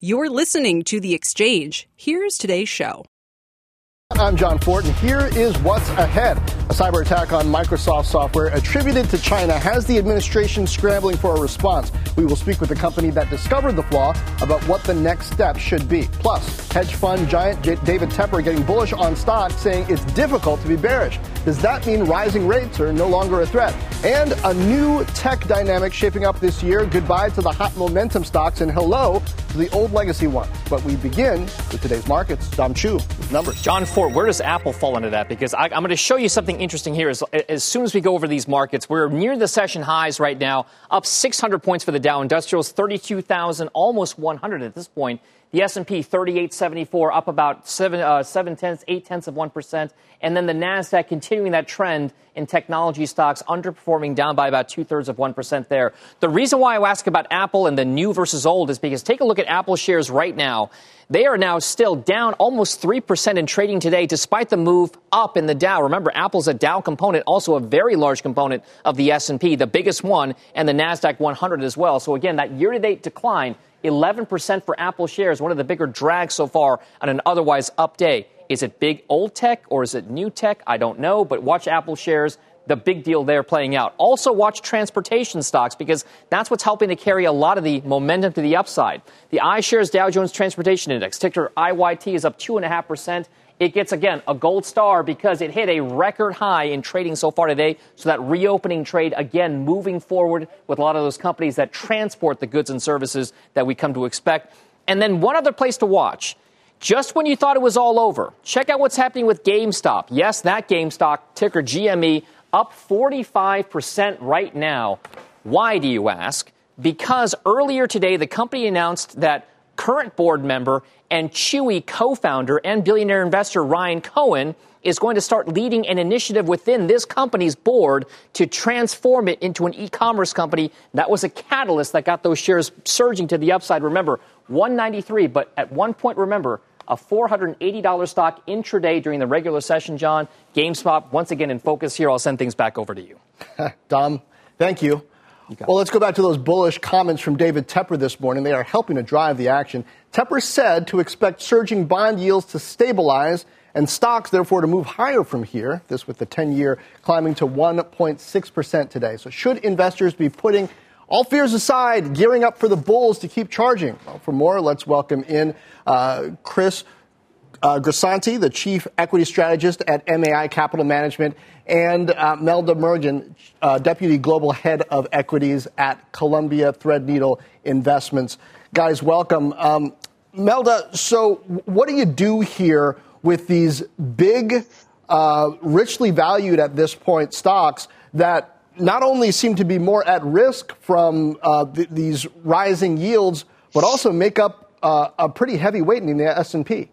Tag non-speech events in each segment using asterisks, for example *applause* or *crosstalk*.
You're listening to The Exchange. Here's today's show. I'm Jon Fortt, and here is what's ahead. A cyber attack on Microsoft software attributed to China has the administration scrambling for a response. We will speak with the company that discovered the flaw about what the next step should be. Plus, hedge fund giant J- David Tepper getting bullish on stocks, saying it's difficult to be bearish. Does that mean rising rates are no longer a threat? And a new tech dynamic shaping up this year. Goodbye to the hot momentum stocks and hello to the old legacy ones. But we begin with today's markets. Dom Chu with numbers. Jon Fortt, where does Apple fall into that? Because I, am going to show you something interesting here. As, as soon as we go over these markets, we're near the session highs right now, up 600 points for the Dow Industrials, 32,000, almost 100 at this point. The S&P 3874 up about seven, uh, seven tenths, eight tenths of one percent, and then the Nasdaq continuing that trend in technology stocks, underperforming down by about two thirds of one percent there. The reason why I ask about Apple and the new versus old is because take a look at Apple shares right now. They are now still down almost 3% in trading today, despite the move up in the Dow. Remember, Apple's a Dow component, also a very large component of the S&P, the biggest one, and the NASDAQ 100 as well. So again, that year-to-date decline 11% for Apple shares, one of the bigger drags so far on an otherwise up day. Is it big old tech or is it new tech? I don't know, but watch Apple shares. The big deal there playing out. Also, watch transportation stocks because that's what's helping to carry a lot of the momentum to the upside. The iShares Dow Jones Transportation Index, ticker IYT, is up 2.5%. It gets, again, a gold star because it hit a record high in trading so far today. So that reopening trade, again, moving forward with a lot of those companies that transport the goods and services that we come to expect. And then one other place to watch. Just when you thought it was all over, check out what's happening with GameStop. Yes, that GameStop, ticker GME, up 45% right now. Why, do you ask? Because earlier today, the company announced that current board member and Chewy co founder and billionaire investor Ryan Cohen is going to start leading an initiative within this company's board to transform it into an e commerce company. That was a catalyst that got those shares surging to the upside. Remember, 193, but at one point, remember, a $480 stock intraday during the regular session, John. GameStop, once again in focus here. I'll send things back over to you. *laughs* Dom, thank you. Well, let's go back to those bullish comments from David Tepper this morning. They are helping to drive the action. Tepper said to expect surging bond yields to stabilize and stocks, therefore, to move higher from here. This with the 10 year climbing to 1.6% today. So, should investors be putting all fears aside, gearing up for the bulls to keep charging? Well, for more, let's welcome in uh, Chris uh, Grisanti, the chief equity strategist at MAI Capital Management, and uh, Melda Mergen, uh, deputy global head of equities at Columbia Threadneedle Investments. Guys, welcome. Um, Melda, so what do you do here with these big, uh, richly valued at this point stocks that not only seem to be more at risk from uh, th- these rising yields, but also make up uh, a pretty heavy weight in the S&P?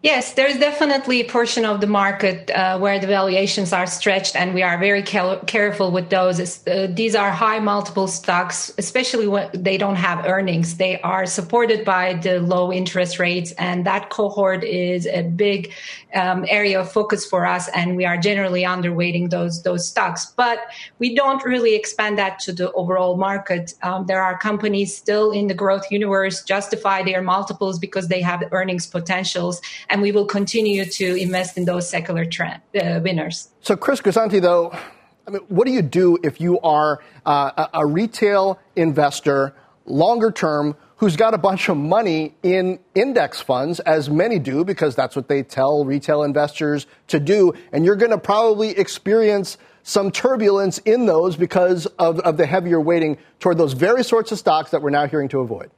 Yes, there's definitely a portion of the market uh, where the valuations are stretched, and we are very careful with those. Uh, these are high multiple stocks, especially when they don't have earnings. They are supported by the low interest rates, and that cohort is a big um, area of focus for us, and we are generally underweighting those those stocks. But we don't really expand that to the overall market. Um, there are companies still in the growth universe justify their multiples because they have earnings potentials and we will continue to invest in those secular trend uh, winners. So, Chris Grisanti, though, I mean, what do you do if you are uh, a, retail investor, longer term, who's got a bunch of money in index funds, as many do, because that's what they tell retail investors to do, and you're going to probably experience some turbulence in those because of, of the heavier weighting toward those very sorts of stocks that we're now hearing to avoid?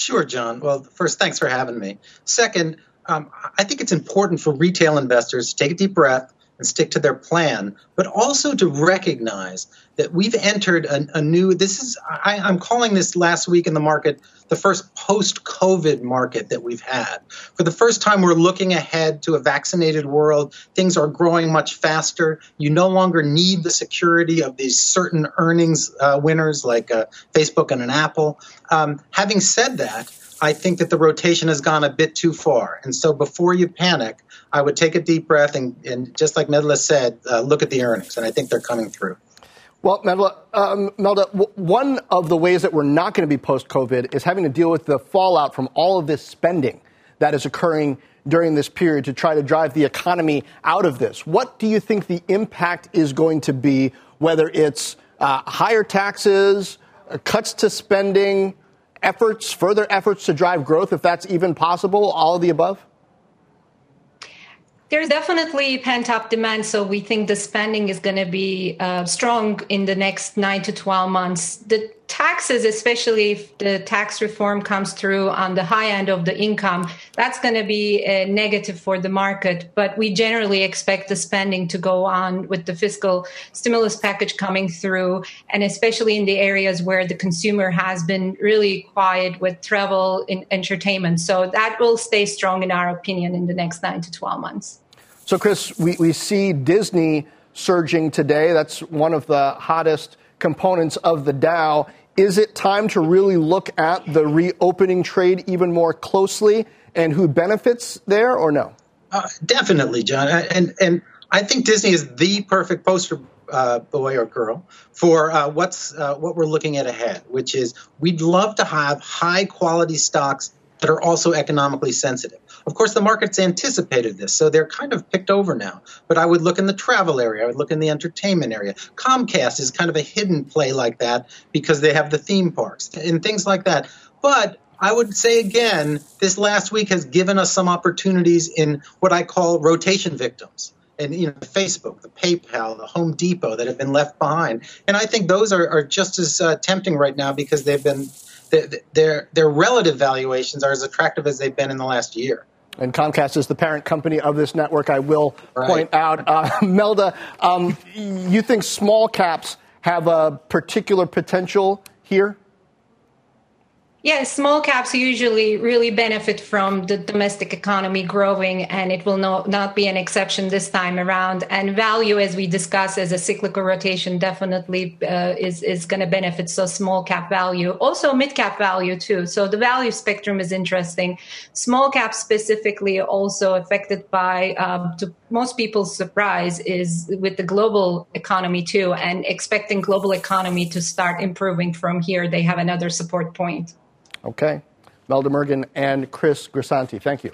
Sure, John. Well, first, thanks for having me. Second, um, I think it's important for retail investors to take a deep breath and stick to their plan, but also to recognize that we've entered a, a new. This is I, I'm calling this last week in the market the first post-COVID market that we've had. For the first time, we're looking ahead to a vaccinated world. Things are growing much faster. You no longer need the security of these certain earnings uh, winners like uh, Facebook and an Apple. Um, having said that, I think that the rotation has gone a bit too far. And so before you panic, I would take a deep breath and, and just like Melda said, uh, look at the earnings. And I think they're coming through. Well, Melda, um, Melda, one of the ways that we're not going to be post COVID is having to deal with the fallout from all of this spending that is occurring during this period to try to drive the economy out of this. What do you think the impact is going to be, whether it's uh, higher taxes, uh, cuts to spending, efforts, further efforts to drive growth, if that's even possible, all of the above? There's definitely pent up demand, so we think the spending is going to be uh, strong in the next nine to 12 months. The taxes, especially if the tax reform comes through on the high end of the income, that's going to be a negative for the market. But we generally expect the spending to go on with the fiscal stimulus package coming through, and especially in the areas where the consumer has been really quiet with travel and entertainment. So that will stay strong, in our opinion, in the next nine to 12 months. So, Chris, we, we see Disney surging today. That's one of the hottest components of the Dow. Is it time to really look at the reopening trade even more closely and who benefits there or no? Uh, definitely, John. And, and I think Disney is the perfect poster uh, boy or girl for uh, what's uh, what we're looking at ahead, which is we'd love to have high quality stocks that are also economically sensitive. Of course, the markets anticipated this, so they're kind of picked over now. But I would look in the travel area, I would look in the entertainment area. Comcast is kind of a hidden play like that because they have the theme parks and things like that. But I would say again, this last week has given us some opportunities in what I call rotation victims. And you know, Facebook, the PayPal, the Home Depot that have been left behind, and I think those are, are just as uh, tempting right now because they've been their their relative valuations are as attractive as they've been in the last year. And Comcast is the parent company of this network. I will right. point out, uh, *laughs* Melda, um, you think small caps have a particular potential here? Yeah, small caps usually really benefit from the domestic economy growing, and it will no, not be an exception this time around. And value, as we discussed, as a cyclical rotation, definitely uh, is is going to benefit. So small cap value, also mid cap value too. So the value spectrum is interesting. Small cap specifically also affected by, um, to most people's surprise, is with the global economy too, and expecting global economy to start improving from here. They have another support point. Okay. Melda Mergen and Chris Grisanti, thank you.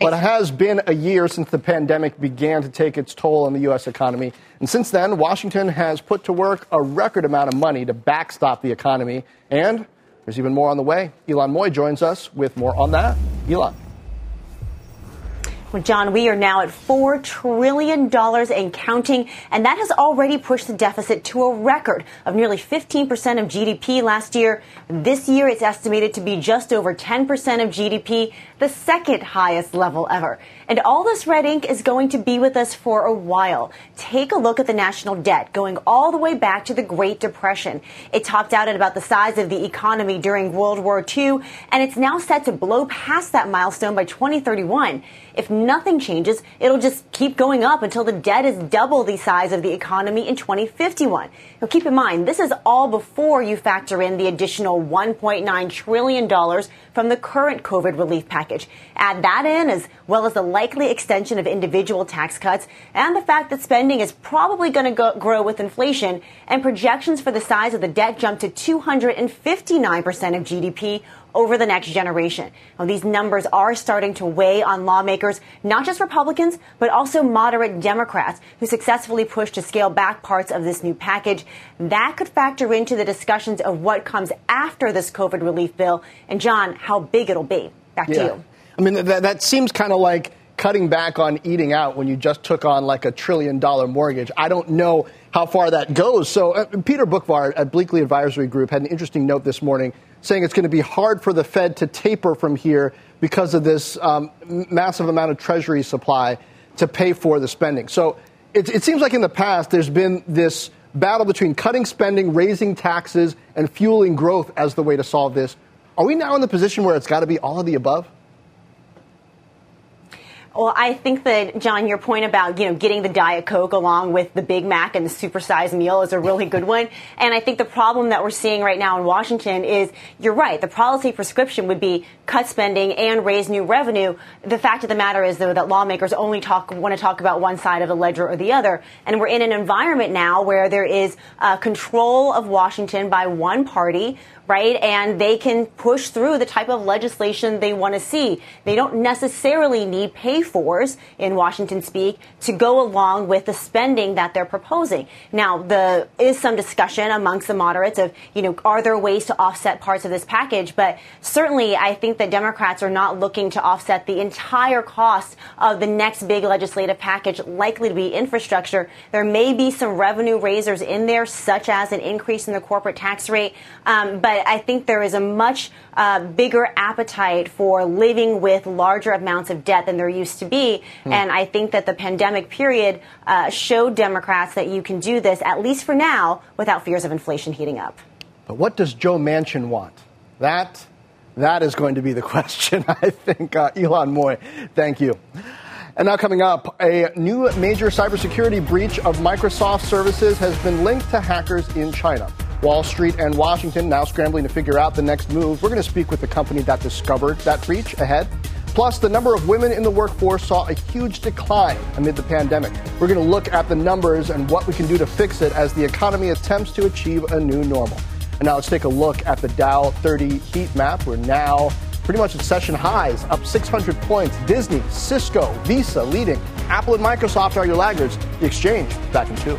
Well, it has been a year since the pandemic began to take its toll on the U.S. economy. And since then, Washington has put to work a record amount of money to backstop the economy. And there's even more on the way. Ylan Mui joins us with more on that. Ylan. John, we are now at $4 trillion and counting, and that has already pushed the deficit to a record of nearly 15% of GDP last year. This year, it's estimated to be just over 10% of GDP, the second highest level ever. And all this red ink is going to be with us for a while. Take a look at the national debt going all the way back to the Great Depression. It topped out at about the size of the economy during World War II, and it's now set to blow past that milestone by 2031. If nothing changes, it'll just keep going up until the debt is double the size of the economy in 2051. Now keep in mind, this is all before you factor in the additional $1.9 trillion from the current COVID relief package. Add that in as well as the likely extension of individual tax cuts and the fact that spending is probably going to grow with inflation and projections for the size of the debt jump to 259% of GDP over the next generation. Now, these numbers are starting to weigh on lawmakers, not just Republicans, but also moderate Democrats who successfully pushed to scale back parts of this new package. That could factor into the discussions of what comes after this COVID relief bill. And John, how big it'll be. Back yeah. to you. I mean, that, that seems kind of like cutting back on eating out when you just took on like a trillion dollar mortgage. I don't know how far that goes. So, uh, Peter Boockvar at Bleakley Advisory Group had an interesting note this morning saying it's going to be hard for the Fed to taper from here because of this um, massive amount of Treasury supply. to pay for the spending. So it, it seems like in the past there's been this battle between cutting spending, raising taxes, and fueling growth as the way to solve this. Are we now in the position where it's got to be all of the above? Well, I think that John, your point about you know getting the Diet Coke along with the Big Mac and the supersized meal is a really good one. And I think the problem that we're seeing right now in Washington is you're right. The policy prescription would be cut spending and raise new revenue. The fact of the matter is though that lawmakers only talk want to talk about one side of the ledger or the other. And we're in an environment now where there is uh, control of Washington by one party right? And they can push through the type of legislation they want to see. They don't necessarily need pay fors in Washington speak to go along with the spending that they're proposing. Now, there is some discussion amongst the moderates of, you know, are there ways to offset parts of this package? But certainly, I think that Democrats are not looking to offset the entire cost of the next big legislative package, likely to be infrastructure. There may be some revenue raisers in there, such as an increase in the corporate tax rate. Um, but I think there is a much uh, bigger appetite for living with larger amounts of debt than there used to be. Hmm. And I think that the pandemic period uh, showed Democrats that you can do this, at least for now, without fears of inflation heating up. But what does Joe Manchin want? That, that is going to be the *laughs* question, I think. Uh, Ylan Mui, thank you. And now coming up, a new major cybersecurity breach of Microsoft services has been linked to hackers in China. Wall Street and Washington now scrambling to figure out the next move. We're going to speak with the company that discovered that breach ahead. Plus, the number of women in the workforce saw a huge decline amid the pandemic. We're going to look at the numbers and what we can do to fix it as the economy attempts to achieve a new normal. And now let's take a look at the Dow 30 heat map. We're now pretty much at session highs, up 600 points. Disney, Cisco, Visa leading. Apple and Microsoft are your laggards. The exchange back in two.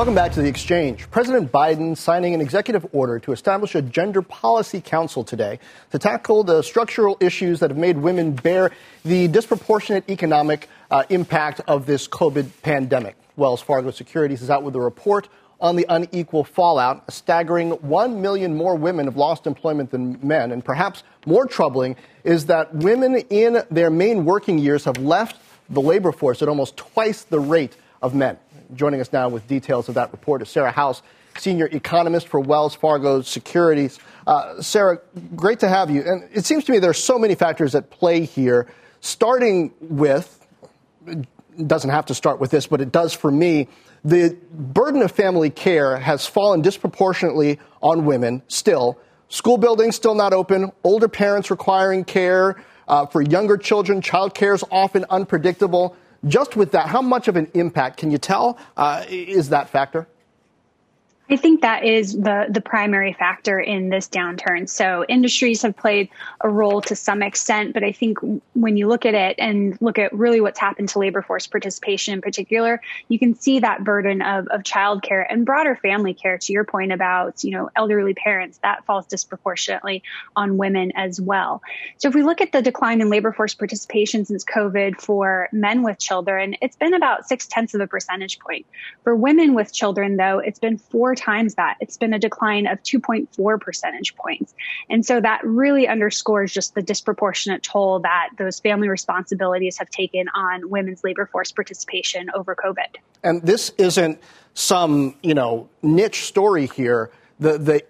Welcome back to the exchange. President Biden signing an executive order to establish a gender policy council today to tackle the structural issues that have made women bear the disproportionate economic uh, impact of this COVID pandemic. Wells Fargo Securities is out with a report on the unequal fallout. A staggering 1 million more women have lost employment than men. And perhaps more troubling is that women in their main working years have left the labor force at almost twice the rate of men. Joining us now with details of that report is Sarah House, senior economist for Wells Fargo Securities. Uh, Sarah, great to have you. And it seems to me there are so many factors at play here, starting with, it doesn't have to start with this, but it does for me. The burden of family care has fallen disproportionately on women still. School buildings still not open, older parents requiring care uh, for younger children, child care is often unpredictable. Just with that, how much of an impact can you tell uh, is that factor? I think that is the the primary factor in this downturn. So industries have played a role to some extent, but I think when you look at it and look at really what's happened to labor force participation in particular, you can see that burden of of childcare and broader family care. To your point about you know elderly parents, that falls disproportionately on women as well. So if we look at the decline in labor force participation since COVID for men with children, it's been about six tenths of a percentage point. For women with children, though, it's been four times that. It's been a decline of 2.4 percentage points. And so that really underscores just the disproportionate toll that those family responsibilities have taken on women's labor force participation over COVID. And this isn't some, you know, niche story here. The, the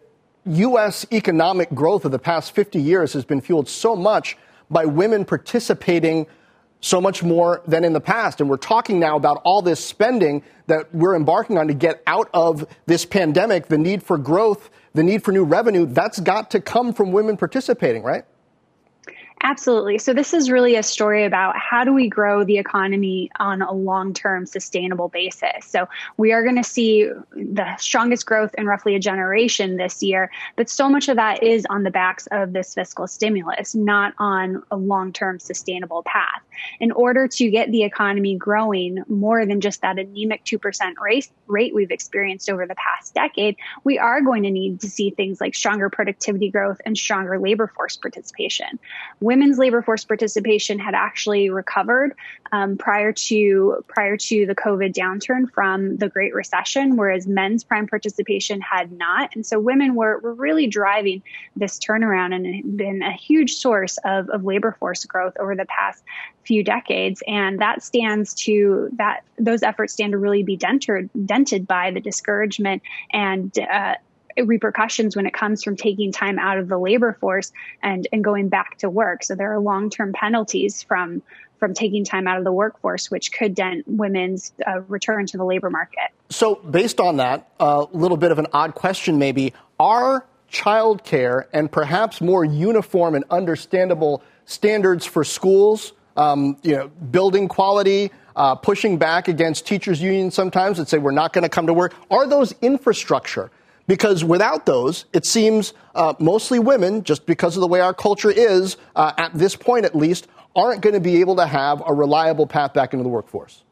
U.S. economic growth of the past 50 years has been fueled so much by women participating so much more than in the past. And we're talking now about all this spending that we're embarking on to get out of this pandemic, the need for growth, the need for new revenue. That's got to come from women participating, right? Absolutely. So this is really a story about how do we grow the economy on a long-term sustainable basis. So we are going to see the strongest growth in roughly a generation this year, but so much of that is on the backs of this fiscal stimulus, not on a long-term sustainable path. In order to get the economy growing more than just that anemic 2% rate, rate we've experienced over the past decade, we are going to need to see things like stronger productivity growth and stronger labor force participation women's labor force participation had actually recovered um, prior to prior to the COVID downturn from the Great Recession, whereas men's prime participation had not. And so women were, were really driving this turnaround and been a huge source of, of labor force growth over the past few decades. And that stands to that those efforts stand to really be dented, dented by the discouragement and uh, repercussions when it comes from taking time out of the labor force and, and going back to work. So there are long term penalties from from taking time out of the workforce, which could dent women's uh, return to the labor market. So, based on that, a uh, little bit of an odd question maybe are childcare and perhaps more uniform and understandable standards for schools, um, you know, building quality, uh, pushing back against teachers' unions sometimes that say we're not going to come to work, are those infrastructure? Because without those, it seems uh, mostly women, just because of the way our culture is, uh, at this point at least, aren't going to be able to have a reliable path back into the workforce.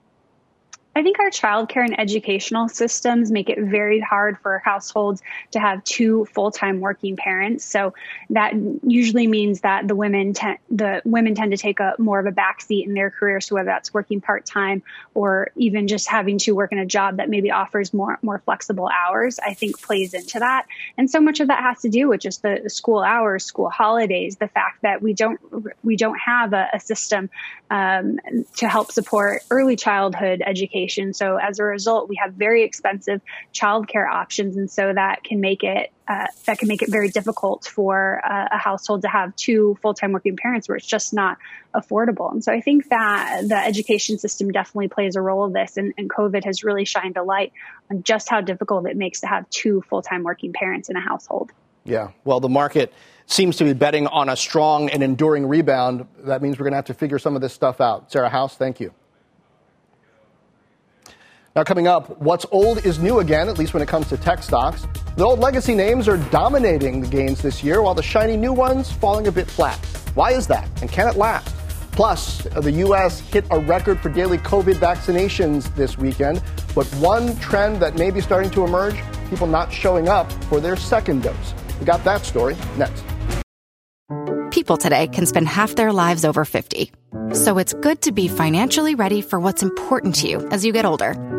I think our childcare and educational systems make it very hard for households to have two full-time working parents. So that usually means that the women te- the women tend to take a more of a backseat in their career. So whether that's working part-time or even just having to work in a job that maybe offers more more flexible hours, I think plays into that. And so much of that has to do with just the school hours, school holidays, the fact that we don't we don't have a, a system um, to help support early childhood education education. So as a result, we have very expensive childcare options, and so that can make it uh, that can make it very difficult for uh, a household to have two full time working parents, where it's just not affordable. And so I think that the education system definitely plays a role in this, and, and COVID has really shined a light on just how difficult it makes to have two full time working parents in a household. Yeah, well, the market seems to be betting on a strong and enduring rebound. That means we're going to have to figure some of this stuff out. Sarah House, thank you. Now, coming up, what's old is new again, at least when it comes to tech stocks. The old legacy names are dominating the gains this year, while the shiny new ones falling a bit flat. Why is that, and can it last? Plus, the U.S. hit a record for daily COVID vaccinations this weekend, but one trend that may be starting to emerge people not showing up for their second dose. We got that story next. People today can spend half their lives over 50. So it's good to be financially ready for what's important to you as you get older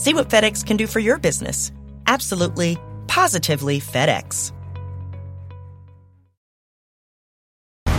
See what FedEx can do for your business. Absolutely, positively FedEx.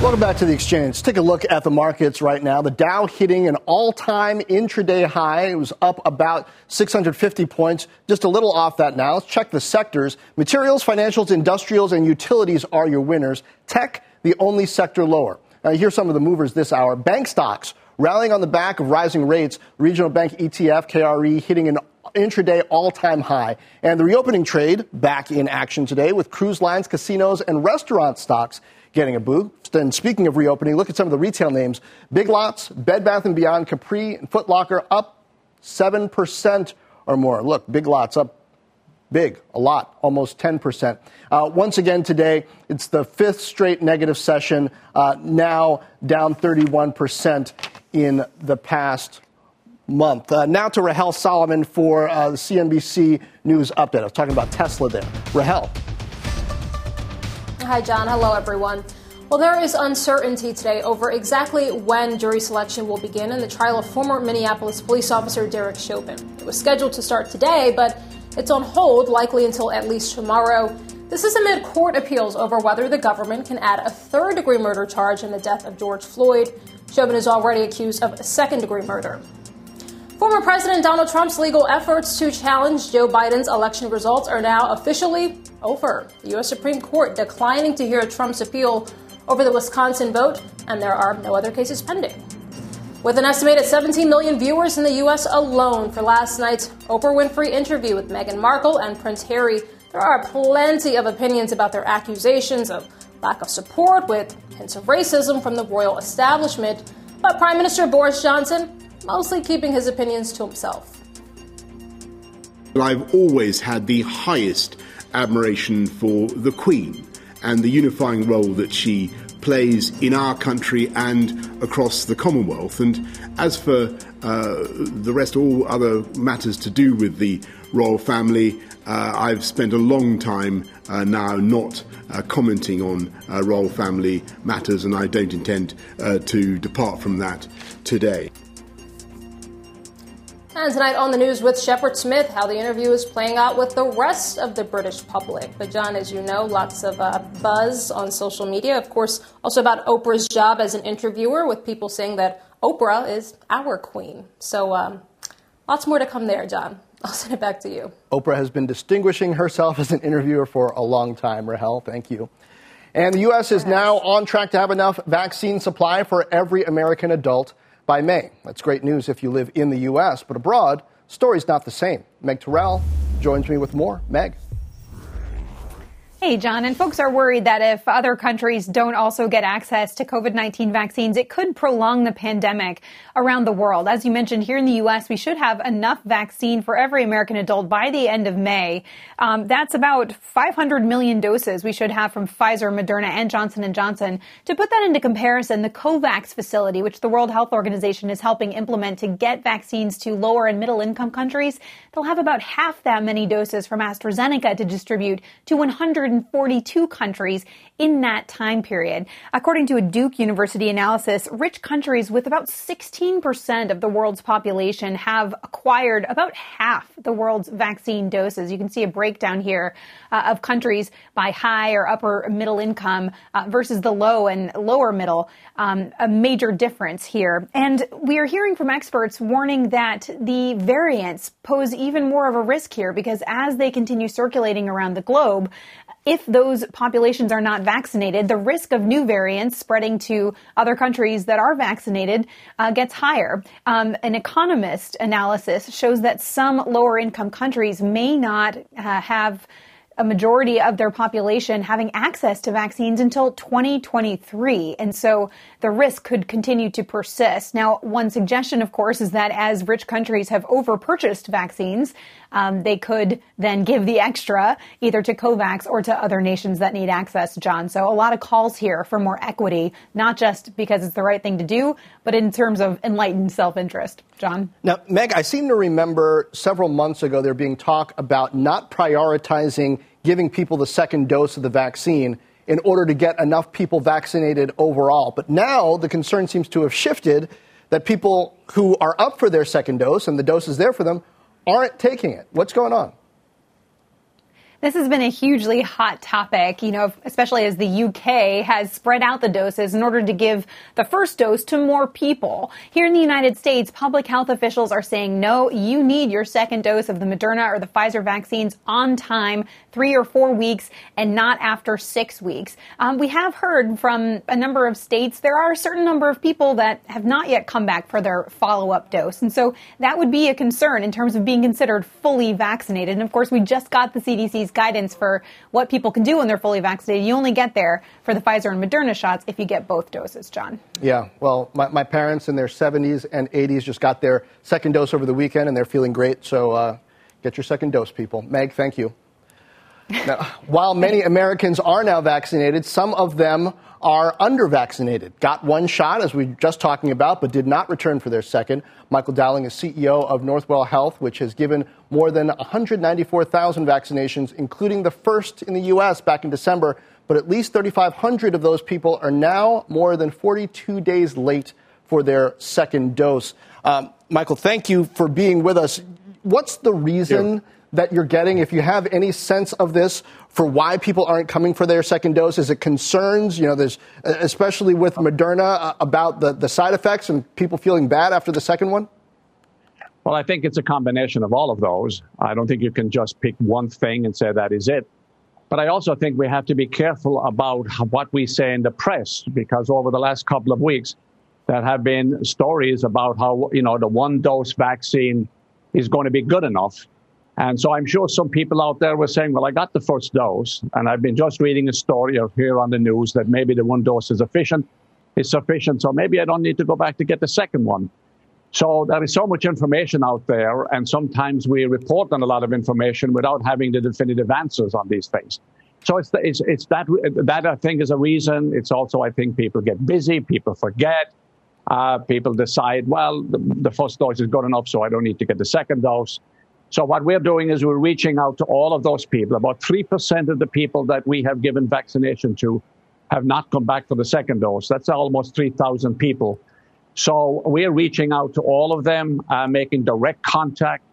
Welcome back to the exchange. Take a look at the markets right now. The Dow hitting an all time intraday high. It was up about 650 points, just a little off that now. Let's check the sectors. Materials, financials, industrials, and utilities are your winners. Tech, the only sector lower. Now, here's some of the movers this hour. Bank stocks rallying on the back of rising rates. Regional bank ETF, KRE, hitting an intraday all-time high. And the reopening trade back in action today with cruise lines, casinos, and restaurant stocks getting a boost. And speaking of reopening, look at some of the retail names. Big Lots, Bed Bath & Beyond, Capri, and Foot Locker up 7% or more. Look, Big Lots up big, a lot, almost 10%. Uh, once again today, it's the fifth straight negative session, uh, now down 31% in the past month. Uh, now to Rahel Solomon for uh, the CNBC News update. I was talking about Tesla there. Rahel. Hi, John. Hello, everyone. Well, there is uncertainty today over exactly when jury selection will begin in the trial of former Minneapolis police officer Derek Chauvin. It was scheduled to start today, but it's on hold, likely until at least tomorrow. This is amid court appeals over whether the government can add a third degree murder charge in the death of George Floyd. Chauvin is already accused of second degree murder. Former President Donald Trump's legal efforts to challenge Joe Biden's election results are now officially over. The U.S. Supreme Court declining to hear Trump's appeal over the Wisconsin vote, and there are no other cases pending. With an estimated 17 million viewers in the U.S. alone for last night's Oprah Winfrey interview with Meghan Markle and Prince Harry, there are plenty of opinions about their accusations of lack of support, with hints of racism from the royal establishment. But Prime Minister Boris Johnson mostly keeping his opinions to himself. I've always had the highest admiration for the Queen and the unifying role that she plays in our country and across the Commonwealth. And as for uh, the rest, all other matters to do with the royal family, uh, I've spent a long time uh, now not uh, commenting on uh, royal family matters, and I don't intend uh, to depart from that today. And tonight on the news with Shepard Smith, how the interview is playing out with the rest of the British public. But, John, as you know, lots of uh, buzz on social media. Of course, also about Oprah's job as an interviewer, with people saying that Oprah is our queen. So, um, lots more to come there, John. I'll send it back to you. Oprah has been distinguishing herself as an interviewer for a long time, Rahel. Thank you. And the U.S. is now on track to have enough vaccine supply for every American adult by May. That's great news if you live in the U.S., but abroad, story's not the same. Meg Terrell joins me with more. Meg. Hey, John. And folks are worried that if other countries don't also get access to COVID 19 vaccines, it could prolong the pandemic around the world. As you mentioned, here in the U.S., we should have enough vaccine for every American adult by the end of May. Um, that's about 500 million doses we should have from Pfizer, Moderna, and Johnson & Johnson. To put that into comparison, the COVAX facility, which the World Health Organization is helping implement to get vaccines to lower and middle income countries, they'll have about half that many doses from AstraZeneca to distribute to 100 142 countries in that time period. According to a Duke University analysis, rich countries with about 16% of the world's population have acquired about half the world's vaccine doses. You can see a breakdown here uh, of countries by high or upper middle income uh, versus the low and lower middle. Um, a major difference here. And we are hearing from experts warning that the variants pose even more of a risk here because as they continue circulating around the globe, if those populations are not vaccinated, the risk of new variants spreading to other countries that are vaccinated uh, gets higher. Um, an economist analysis shows that some lower income countries may not uh, have a majority of their population having access to vaccines until 2023. And so the risk could continue to persist. Now, one suggestion, of course, is that as rich countries have over purchased vaccines, um, they could then give the extra either to COVAX or to other nations that need access, John. So a lot of calls here for more equity, not just because it's the right thing to do, but in terms of enlightened self interest. John? Now, Meg, I seem to remember several months ago there being talk about not prioritizing giving people the second dose of the vaccine in order to get enough people vaccinated overall. But now the concern seems to have shifted that people who are up for their second dose and the dose is there for them aren't taking it. What's going on? This has been a hugely hot topic, you know, especially as the UK has spread out the doses in order to give the first dose to more people. Here in the United States, public health officials are saying, no, you need your second dose of the Moderna or the Pfizer vaccines on time, three or four weeks, and not after six weeks. Um, we have heard from a number of states there are a certain number of people that have not yet come back for their follow up dose. And so that would be a concern in terms of being considered fully vaccinated. And of course, we just got the CDC's guidance for what people can do when they're fully vaccinated. You only get there for the Pfizer and Moderna shots if you get both doses, John. Yeah, well, my, my parents in their 70s and 80s just got their second dose over the weekend and they're feeling great. So uh, get your second dose, people. Meg, thank you. Now, while many Americans are now vaccinated, some of them are under vaccinated. Got one shot, as we were just talking about, but did not return for their second. Michael Dowling is CEO of Northwell Health, which has given more than 194,000 vaccinations, including the first in the U.S. back in December. But at least 3,500 of those people are now more than 42 days late for their second dose. Um, Michael, thank you for being with us. What's the reason? Yeah that you're getting, if you have any sense of this for why people aren't coming for their second dose? Is it concerns, you know, there's especially with Moderna uh, about the, the side effects and people feeling bad after the second one? Well, I think it's a combination of all of those. I don't think you can just pick one thing and say that is it. But I also think we have to be careful about what we say in the press because over the last couple of weeks, there have been stories about how, you know, the one dose vaccine is going to be good enough and so I'm sure some people out there were saying, well, I got the first dose and I've been just reading a story or here on the news that maybe the one dose is efficient, is sufficient. So maybe I don't need to go back to get the second one. So there is so much information out there. And sometimes we report on a lot of information without having the definitive answers on these things. So it's, the, it's, it's that, that I think is a reason. It's also, I think people get busy, people forget. Uh, people decide, well, the, the first dose is good enough, so I don't need to get the second dose. So what we're doing is we're reaching out to all of those people. About 3% of the people that we have given vaccination to have not come back for the second dose. That's almost 3,000 people. So we're reaching out to all of them, uh, making direct contact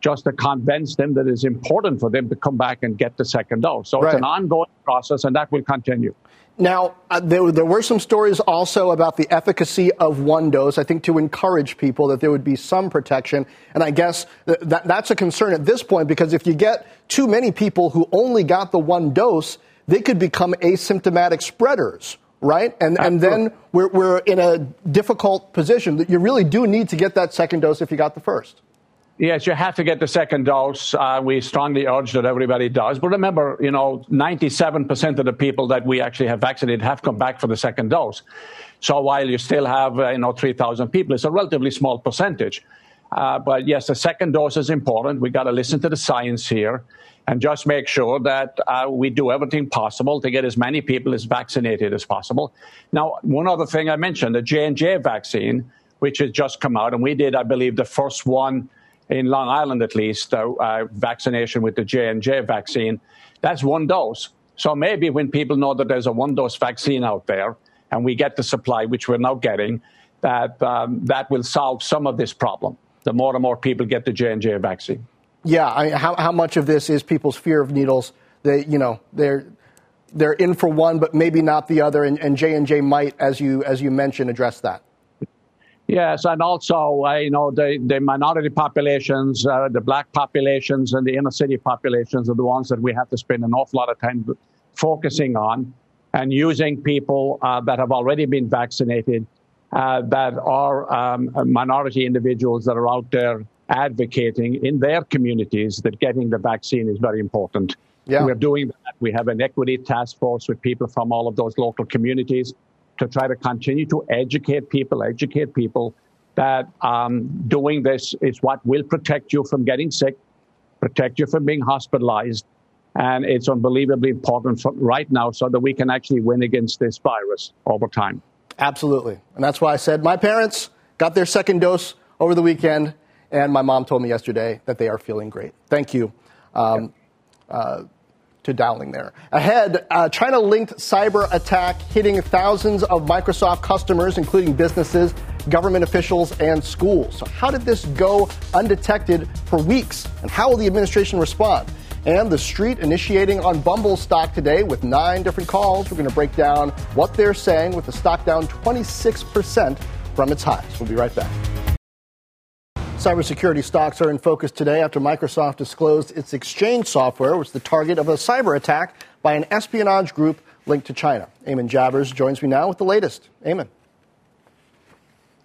just to convince them that it's important for them to come back and get the second dose. So right. it's an ongoing process and that will continue. Now, uh, there, there, were some stories also about the efficacy of one dose, I think to encourage people that there would be some protection. And I guess th- that, that's a concern at this point because if you get too many people who only got the one dose, they could become asymptomatic spreaders, right? And, and then we're, we're in a difficult position that you really do need to get that second dose if you got the first. Yes, you have to get the second dose. Uh, we strongly urge that everybody does. But remember, you know, 97% of the people that we actually have vaccinated have come back for the second dose. So while you still have, uh, you know, 3,000 people, it's a relatively small percentage. Uh, but yes, the second dose is important. We got to listen to the science here and just make sure that uh, we do everything possible to get as many people as vaccinated as possible. Now, one other thing I mentioned, the J&J vaccine, which has just come out, and we did, I believe, the first one in Long Island at least, uh, vaccination with the J and J vaccine. That's one dose. So maybe when people know that there's a one dose vaccine out there, and we get the supply, which we're now getting, that um, that will solve some of this problem. The more and more people get the J and J vaccine. Yeah, I, how how much of this is people's fear of needles? They you know they're they're in for one, but maybe not the other, and J and J might, as you as you mentioned, address that. Yes, and also, uh, you know, the, the minority populations, uh, the black populations, and the inner city populations are the ones that we have to spend an awful lot of time focusing on and using people uh, that have already been vaccinated, uh, that are um, minority individuals that are out there advocating in their communities that getting the vaccine is very important. Yeah. We're doing that. We have an equity task force with people from all of those local communities to try to continue to educate people, educate people that um, doing this is what will protect you from getting sick, protect you from being hospitalized. And it's unbelievably important for right now so that we can actually win against this virus over time. Absolutely. And that's why I said my parents got their second dose over the weekend, and my mom told me yesterday that they are feeling great. Thank you. Um, uh, to Dowling there. Ahead, a China linked cyber attack hitting thousands of Microsoft customers, including businesses, government officials, and schools. So, how did this go undetected for weeks? And how will the administration respond? And the street initiating on Bumble stock today with nine different calls. We're going to break down what they're saying with the stock down 26% from its highs. We'll be right back. Cybersecurity stocks are in focus today after Microsoft disclosed its Exchange software was the target of a cyber attack by an espionage group linked to China. Eamon Javers joins me now with the latest. Eamon.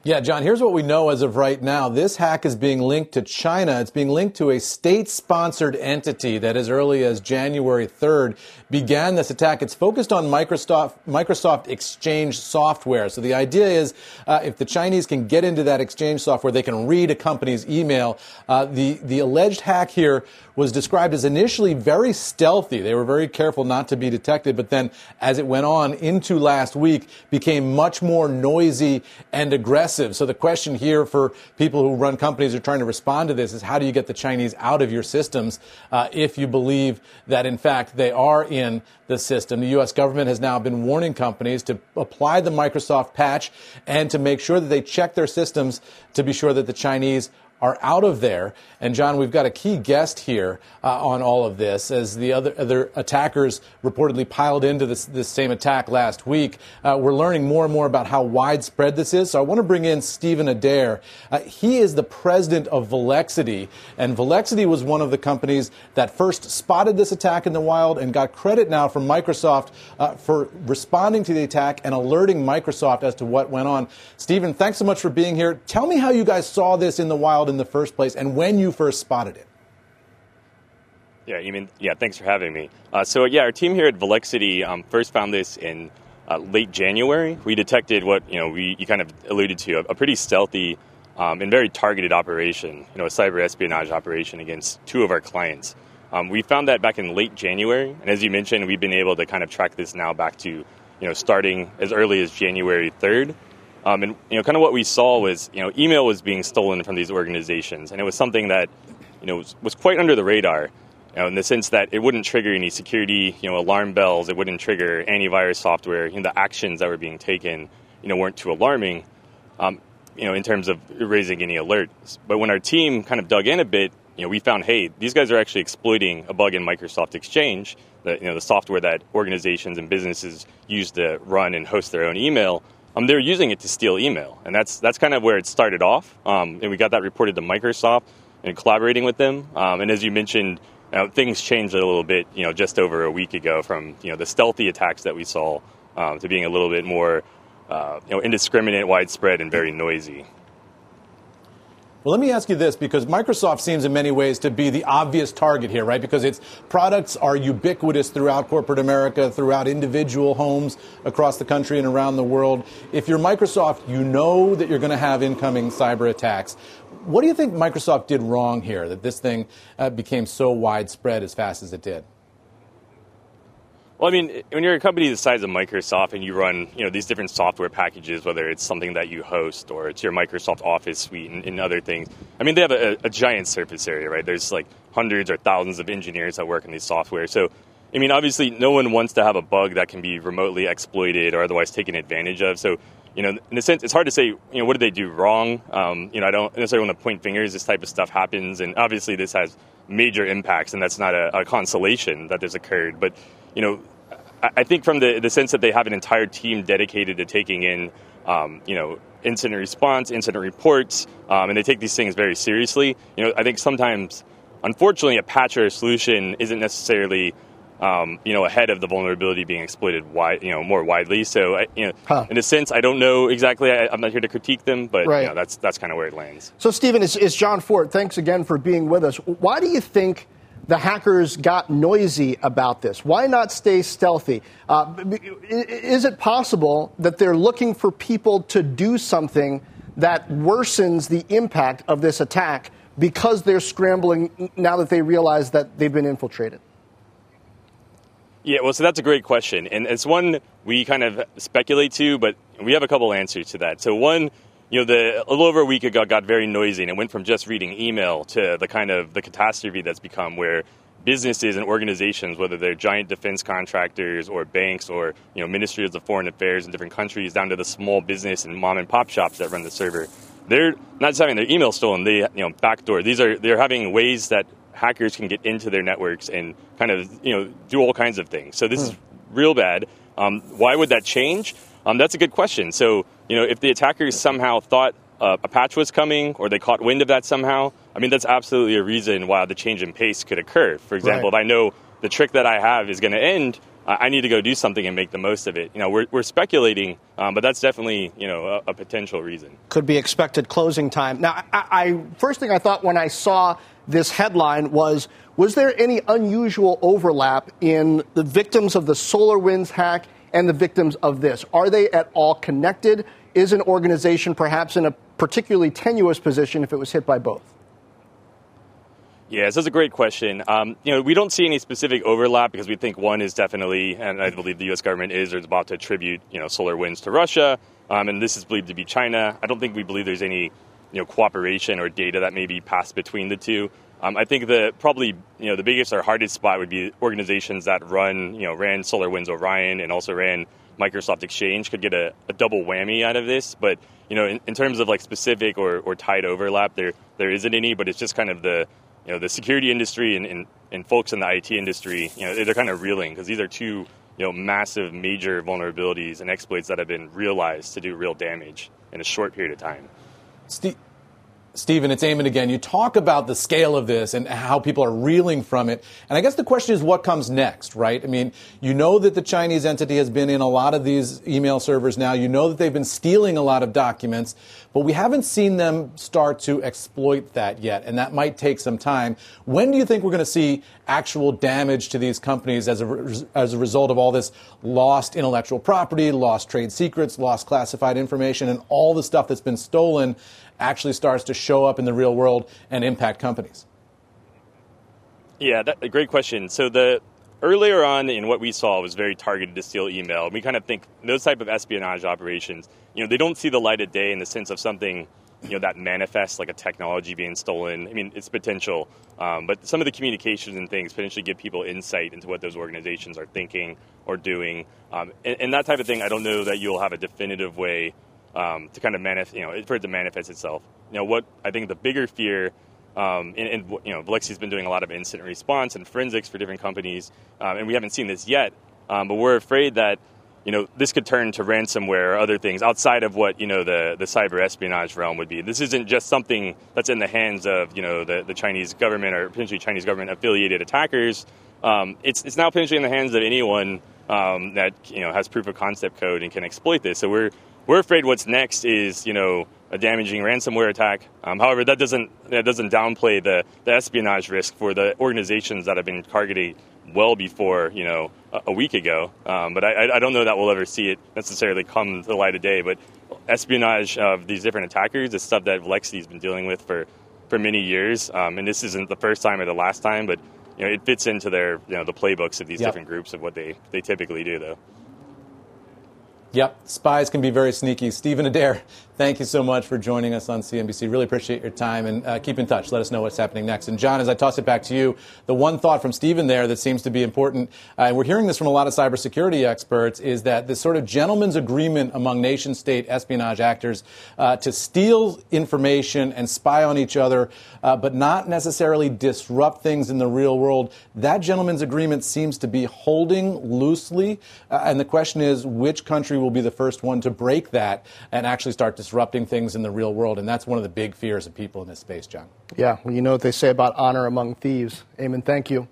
Yeah, John, here's what we know as of right now. This hack is being linked to China. It's being linked to a state sponsored entity that as early as January 3rd began this attack. It's focused on Microsoft, Microsoft Exchange software. So the idea is uh, if the Chinese can get into that Exchange software, they can read a company's email. Uh, the, the alleged hack here was described as initially very stealthy. They were very careful not to be detected, but then as it went on into last week, became much more noisy and aggressive. So the question here for people who run companies are trying to respond to this is how do you get the Chinese out of your systems uh, if you believe that in fact they are in the system? The U.S. government has now been warning companies to apply the Microsoft patch and to make sure that they check their systems to be sure that the Chinese are out of there. And John, we've got a key guest here uh, on all of this as the other, other attackers reportedly piled into this, this same attack last week. Uh, we're learning more and more about how widespread this is. So I want to bring in Stephen Adair. Uh, he is the president of Volexity, and Volexity was one of the companies that first spotted this attack in the wild and got credit now from Microsoft uh, for responding to the attack and alerting Microsoft as to what went on. Stephen, thanks so much for being here. Tell me how you guys saw this in the wild in the first place and when you first spotted it. Yeah, you mean yeah. Thanks for having me. Uh, so yeah, our team here at Volexity um, first found this in uh, late January. We detected what you know we you kind of alluded to a, a pretty stealthy um, and very targeted operation. You know, a cyber espionage operation against two of our clients. Um, we found that back in late January, and as you mentioned, we've been able to kind of track this now back to you know starting as early as January third. Um, and you know, kind of what we saw was you know, email was being stolen from these organizations, and it was something that you know was, was quite under the radar. You know, in the sense that it wouldn't trigger any security, you know, alarm bells. It wouldn't trigger antivirus software. You know, the actions that were being taken, you know, weren't too alarming. Um, you know, in terms of raising any alerts. But when our team kind of dug in a bit, you know, we found, hey, these guys are actually exploiting a bug in Microsoft Exchange, the, you know, the software that organizations and businesses use to run and host their own email um, they're using it to steal email, and that's that's kind of where it started off. Um, and we got that reported to Microsoft and collaborating with them. Um, and as you mentioned, you know, things changed a little bit. You know, just over a week ago, from you know the stealthy attacks that we saw um, to being a little bit more uh, you know indiscriminate, widespread, and very noisy. Well, let me ask you this because Microsoft seems in many ways to be the obvious target here, right? Because its products are ubiquitous throughout corporate America, throughout individual homes across the country and around the world. If you're Microsoft, you know that you're going to have incoming cyber attacks. What do you think Microsoft did wrong here that this thing uh, became so widespread as fast as it did? Well, I mean, when you're a company the size of Microsoft and you run, you know, these different software packages, whether it's something that you host or it's your Microsoft Office suite and, and other things, I mean, they have a, a, giant surface area, right? There's like hundreds or thousands of engineers that work in these software. So, I mean, obviously, no one wants to have a bug that can be remotely exploited or otherwise taken advantage of. So, you know, in a sense, it's hard to say, you know, what did they do wrong? Um, you know, I don't necessarily want to point fingers. This type of stuff happens, and obviously, this has major impacts, and that's not a, a consolation that this occurred. But you know, I think from the, the sense that they have an entire team dedicated to taking in, um, you know, incident response, incident reports, um, and they take these things very seriously. You know, I think sometimes, unfortunately, a patch or a solution isn't necessarily, um, you know, ahead of the vulnerability being exploited wide, you know, more widely. So, I, you know, huh. in a sense, I don't know exactly. I, am not here to critique them, but right. you know, that's that's kind of where it lands. So, Steven, is, is Jon Fortt. Thanks again for being with us. Why do you think? The hackers got noisy about this? Why not stay stealthy? Uh, is it possible that they're looking for people to do something that worsens the impact of this attack because they're scrambling now that they realize that they've been infiltrated? Yeah, well, so that's a great question. And it's one we kind of speculate to, but we have a couple answers to that. So, one, you know, the, a little over a week ago got very noisy and it went from just reading email to the kind of the catastrophe that's become where businesses and organizations, whether they're giant defense contractors or banks or, you know, ministries of foreign affairs in different countries down to the small business and mom and pop shops that run the server, they're not just having their email stolen, they, you know, backdoor. These are, they're having ways that hackers can get into their networks and kind of, you know, do all kinds of things. So this hmm. is real bad. Um, why would that change? Um, that's a good question. So, you know, if the attackers somehow thought uh, a patch was coming or they caught wind of that somehow, I mean, that's absolutely a reason why the change in pace could occur. For example, right. if I know the trick that I have is going to end, I need to go do something and make the most of it. You know, we're, we're speculating, um, but that's definitely you know a, a, potential reason. Could be expected closing time. Now, I, I first thing I thought when I saw this headline was was there any unusual overlap in the victims of the SolarWinds hack and the victims of this? Are they at all connected? Is an organization perhaps in a particularly tenuous position if it was hit by both? Yeah, Yes, that's a great question. Um, you know, we don't see any specific overlap because we think one is definitely, and I believe the U.S. government is, or is about to attribute, you know, SolarWinds to Russia, um, and this is believed to be China. I don't think we believe there's any, you know, cooperation or data that may be passed between the two. Um, I think the probably, you know, the biggest or hardest spot would be organizations that run, you know, ran SolarWinds Orion and also ran Microsoft Exchange could get a, a double whammy out of this. But you know, in, in terms of like specific or, or tight overlap, there there isn't any. But it's just kind of the you know, the security industry and, and, and folks in the IT industry, you know, they're kind of reeling because these are two, you know, massive, major vulnerabilities and exploits that have been realized to do real damage in a short period of time. Steve, Steven, it's Eamon again. You talk about the scale of this and how people are reeling from it. And I guess the question is what comes next, right? I mean, you know that the Chinese entity has been in a lot of these email servers now. You know that they've been stealing a lot of documents, but we haven't seen them start to exploit that yet. And that might take some time. When do you think we're going to see actual damage to these companies as a, as a result of all this lost intellectual property, lost trade secrets, lost classified information, and all the stuff that's been stolen? Actually starts to show up in the real world and impact companies? Yeah, that, a great question. So the earlier on in what we saw was very targeted to steal email. We kind of think those type of espionage operations, you know, they don't see the light of day in the sense of something, you know, that manifests like a technology being stolen. I mean, it's potential, um, but some of the communications and things potentially give people insight into what those organizations are thinking or doing, um, and, and that type of thing. I don't know that you'll have a definitive way um, to kind of manifest, you know, for it to manifest itself. You know, what I think the bigger fear, um, and, and, you know, Volexity's been doing a lot of incident response and forensics for different companies, um, and we haven't seen this yet, um, but we're afraid that, you know, this could turn to ransomware or other things outside of what, you know, the, the cyber espionage realm would be. This isn't just something that's in the hands of, you know, the, the Chinese government or potentially Chinese government affiliated attackers. Um, it's, it's now potentially in the hands of anyone um, that, you know, has proof of concept code and can exploit this. So we're, we're afraid what's next is, you know, a damaging ransomware attack. Um, however, that doesn't that doesn't downplay the, the espionage risk for the organizations that have been targeted well before, you know, a, a week ago. Um, but I, I don't know that we'll ever see it necessarily come to the light of day. But espionage of these different attackers is stuff that Volexity's been dealing with for, for many years. Um, and this isn't the first time or the last time, but you know, it fits into their, you know, the playbooks of these yep. different groups of what they, they typically do, though. Yep, spies can be very sneaky. Steven Adair, thank you so much for joining us on CNBC. Really appreciate your time and uh, keep in touch. Let us know what's happening next. And Jon, as I toss it back to you, the one thought from Steven there that seems to be important, uh, and we're hearing this from a lot of cybersecurity experts, is that this sort of gentleman's agreement among nation state espionage actors uh, to steal information and spy on each other, uh, but not necessarily disrupt things in the real world, that gentleman's agreement seems to be holding loosely. Uh, and the question is, which country will be the first one to break that and actually start disrupting things in the real world. And that's one of the big fears of people in this space, Jon. Yeah, well, you know what they say about honor among thieves. Amen. thank you.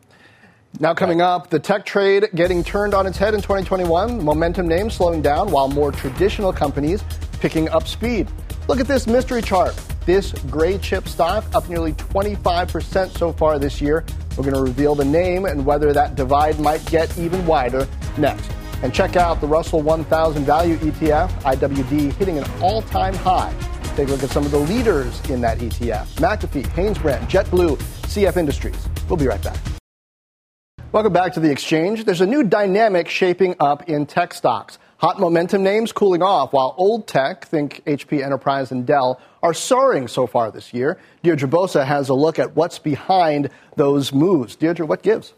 Now, coming up, the tech trade getting turned on its head in 2021, momentum names slowing down while more traditional companies picking up speed. Look at this mystery chart. This gray chip stock up nearly 25% so far this year. We're going to reveal the name and whether that divide might get even wider next. And check out the Russell 1000 Value ETF, IWD, hitting an all time high. Take a look at some of the leaders in that ETF McAfee, Hanesbrands, JetBlue, CF Industries. We'll be right back. Welcome back to the exchange. There's a new dynamic shaping up in tech stocks. Hot momentum names cooling off, while old tech, think HP Enterprise and Dell, are soaring so far this year. Deirdre Bosa has a look at what's behind those moves. Deirdre, what gives?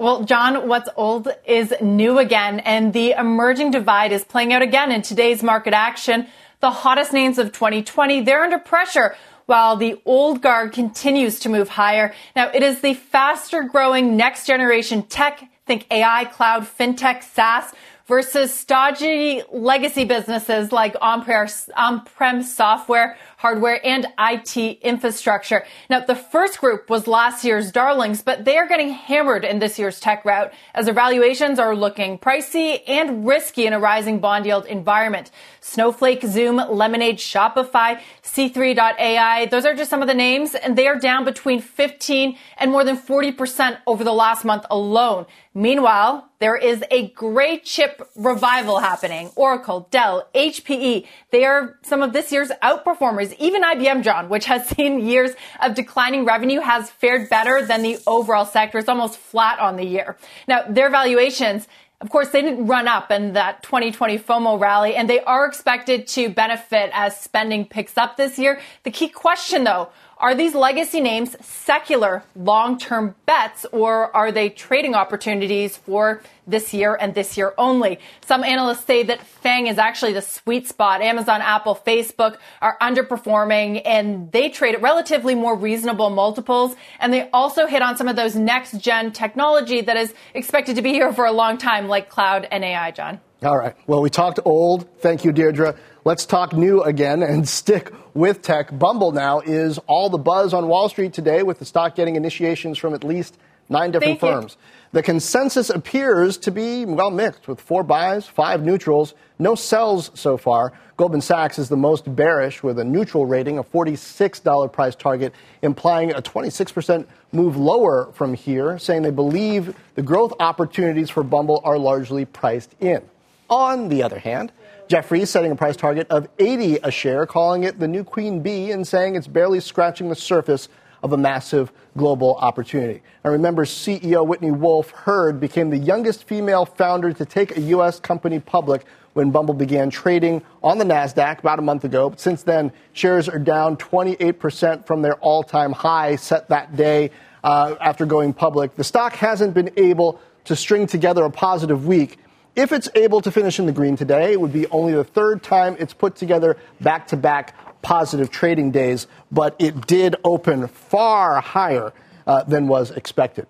Well, Jon, what's old is new again, and the emerging divide is playing out again in today's market action. The hottest names of 2020, they're under pressure while the old guard continues to move higher. Now, it is the faster growing next generation tech, think AI, cloud, fintech, SaaS, versus stodgy legacy businesses like on-prem software, hardware, and IT infrastructure. Now, the first group was last year's darlings, but they are getting hammered in this year's tech rout as their valuations are looking pricey and risky in a rising bond yield environment. Snowflake, Zoom, Lemonade, Shopify, C3.ai, those are just some of the names, and they are down between 15 and more than 40% over the last month alone. Meanwhile, there is a great chip revival happening. Oracle, Dell, HPE, they are some of this year's outperformers. Even IBM, Jon, which has *laughs* seen years of declining revenue, has fared better than the overall sector. It's almost flat on the year. Now, their valuations, of course, they didn't run up in that 2020 FOMO rally, and they are expected to benefit as spending picks up this year. The key question, though, are these legacy names secular long-term bets or are they trading opportunities for this year and this year only? Some analysts say that FANG is actually the sweet spot. Amazon, Apple, Facebook are underperforming and they trade at relatively more reasonable multiples. And they also hit on some of those next gen technology that is expected to be here for a long time, like cloud and AI, Jon. All right. Well, we talked old. Thank you, Deirdre. Let's talk new again and stick with tech. Bumble now is all the buzz on Wall Street today with the stock getting initiations from at least nine different Thank firms. You. The consensus appears to be, well, mixed with four buys, five neutrals, no sells so far. Goldman Sachs is the most bearish with a neutral rating, a $46 price target, implying a 26% move lower from here, saying they believe the growth opportunities for Bumble are largely priced in. On the other hand, Jefferies setting a price target of 80 a share, calling it the new queen bee and saying it's barely scratching the surface of a massive global opportunity. Now remember, CEO Whitney Wolfe Herd became the youngest female founder to take a U.S. company public when Bumble began trading on the NASDAQ about a month ago. But since then, shares are down 28% from their all time high set that day uh, after going public. The stock hasn't been able to string together a positive week. If it's able to finish in the green today, it would be only the third time it's put together back to back positive trading days, but it did open far higher uh, than was expected.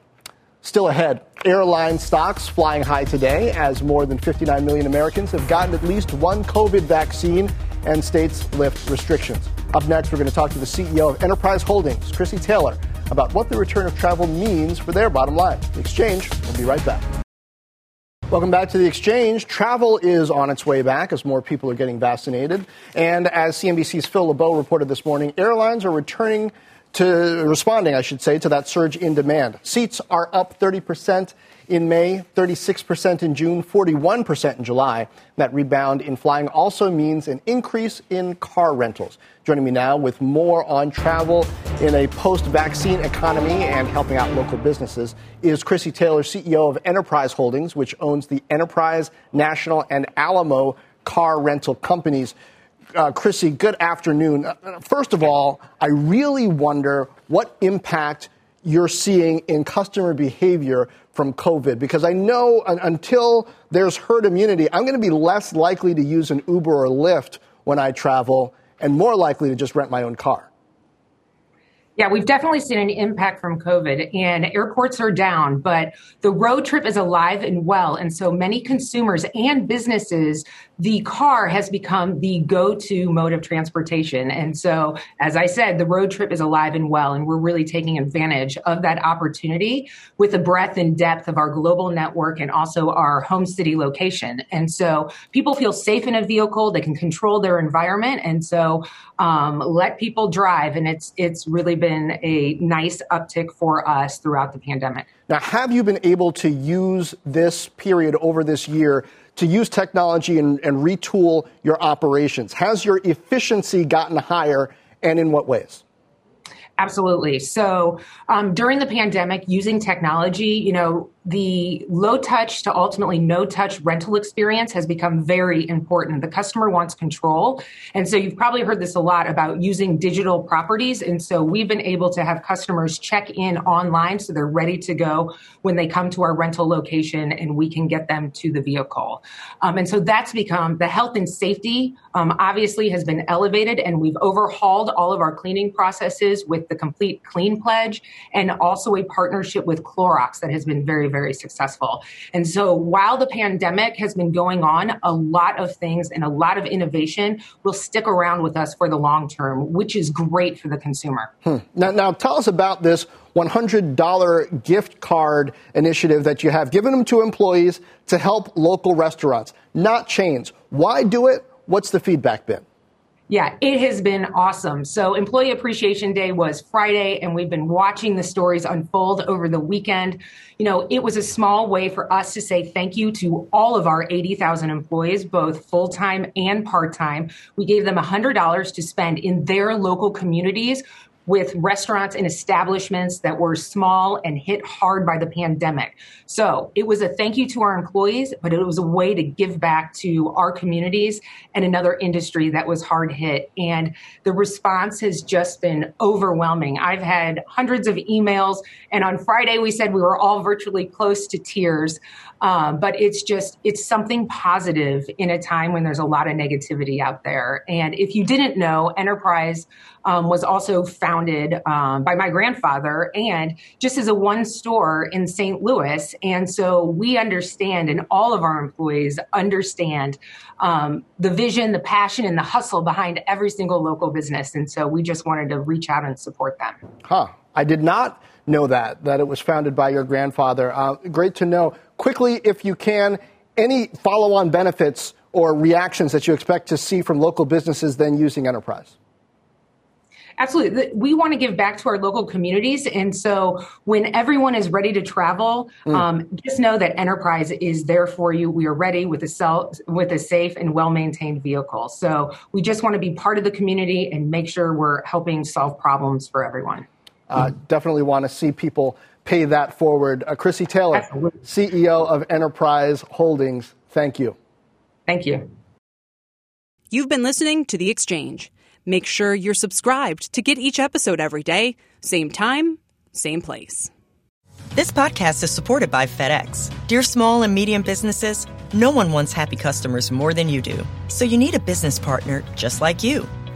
Still ahead, airline stocks flying high today as more than 59 million Americans have gotten at least one COVID vaccine and states lift restrictions. Up next, we're going to talk to the CEO of Enterprise Holdings, Chrissy Taylor, about what the return of travel means for their bottom line. The exchange, we'll be right back. Welcome back to the exchange. Travel is on its way back as more people are getting vaccinated. And as CNBC's Phil LeBeau reported this morning, airlines are returning to responding, I should say, to that surge in demand. Seats are up 30% in May, 36% in June, 41% in July. That rebound in flying also means an increase in car rentals. Joining me now with more on travel in a post vaccine economy and helping out local businesses is Chrissy Taylor, CEO of Enterprise Holdings, which owns the Enterprise, National, and Alamo car rental companies. Uh, Chrissy, good afternoon. Uh, first of all, I really wonder what impact you're seeing in customer behavior from COVID? Because I know until there's herd immunity, I'm going to be less likely to use an Uber or Lyft when I travel and more likely to just rent my own car. Yeah, we've definitely seen an impact from COVID, and airports are down, but the road trip is alive and well. And so many consumers and businesses, the car has become the go to mode of transportation. And so, as I said, the road trip is alive and well, and we're really taking advantage of that opportunity with the breadth and depth of our global network and also our home city location. And so, people feel safe in a vehicle, they can control their environment. And so, um, let people drive, and it's, it's really been been a nice uptick for us throughout the pandemic. Now, have you been able to use this period over this year to use technology and, and retool your operations? Has your efficiency gotten higher, and in what ways? Absolutely. So um, during the pandemic, using technology, you know, the low touch to ultimately no touch rental experience has become very important. The customer wants control. And so you've probably heard this a lot about using digital properties. And so we've been able to have customers check in online so they're ready to go when they come to our rental location and we can get them to the vehicle. Um, and so that's become the health and safety um, obviously has been elevated and we've overhauled all of our cleaning processes with the complete clean pledge and also a partnership with Clorox that has been very very successful. And so while the pandemic has been going on, a lot of things and a lot of innovation will stick around with us for the long term, which is great for the consumer. Hmm. Now, now, tell us about this $100 gift card initiative that you have given them to employees to help local restaurants, not chains. Why do it? What's the feedback been? Yeah, it has been awesome. So, Employee Appreciation Day was Friday, and we've been watching the stories unfold over the weekend. You know, it was a small way for us to say thank you to all of our 80,000 employees, both full time and part time. We gave them $100 to spend in their local communities with restaurants and establishments that were small and hit hard by the pandemic. So it was a thank you to our employees, but it was a way to give back to our communities and another industry that was hard hit. And the response has just been overwhelming. I've had hundreds of emails, and on Friday we said we were all virtually close to tears. Um, but it's just it's something positive in a time when there's a lot of negativity out there. And if you didn't know, Enterprise um, was also founded um, by my grandfather and just as a one store in St. Louis. And so we understand, and all of our employees understand um, the vision, the passion, and the hustle behind every single local business. And so we just wanted to reach out and support them. Huh. I did not know that, that it was founded by your grandfather. Uh, great to know. Quickly, if you can, any follow on benefits or reactions that you expect to see from local businesses then using Enterprise? Absolutely. We want to give back to our local communities. And so when everyone is ready to travel, mm. um, just know that Enterprise is there for you. We are ready with a, cell, with a safe and well maintained vehicle. So we just want to be part of the community and make sure we're helping solve problems for everyone. Uh, definitely want to see people pay that forward. Uh, Chrissy Taylor, Absolutely. CEO of Enterprise Holdings, thank you. Thank you. You've been listening to The Exchange. Make sure you're subscribed to get each episode every day, same time, same place. This podcast is supported by FedEx. Dear small and medium businesses, no one wants happy customers more than you do. So you need a business partner just like you.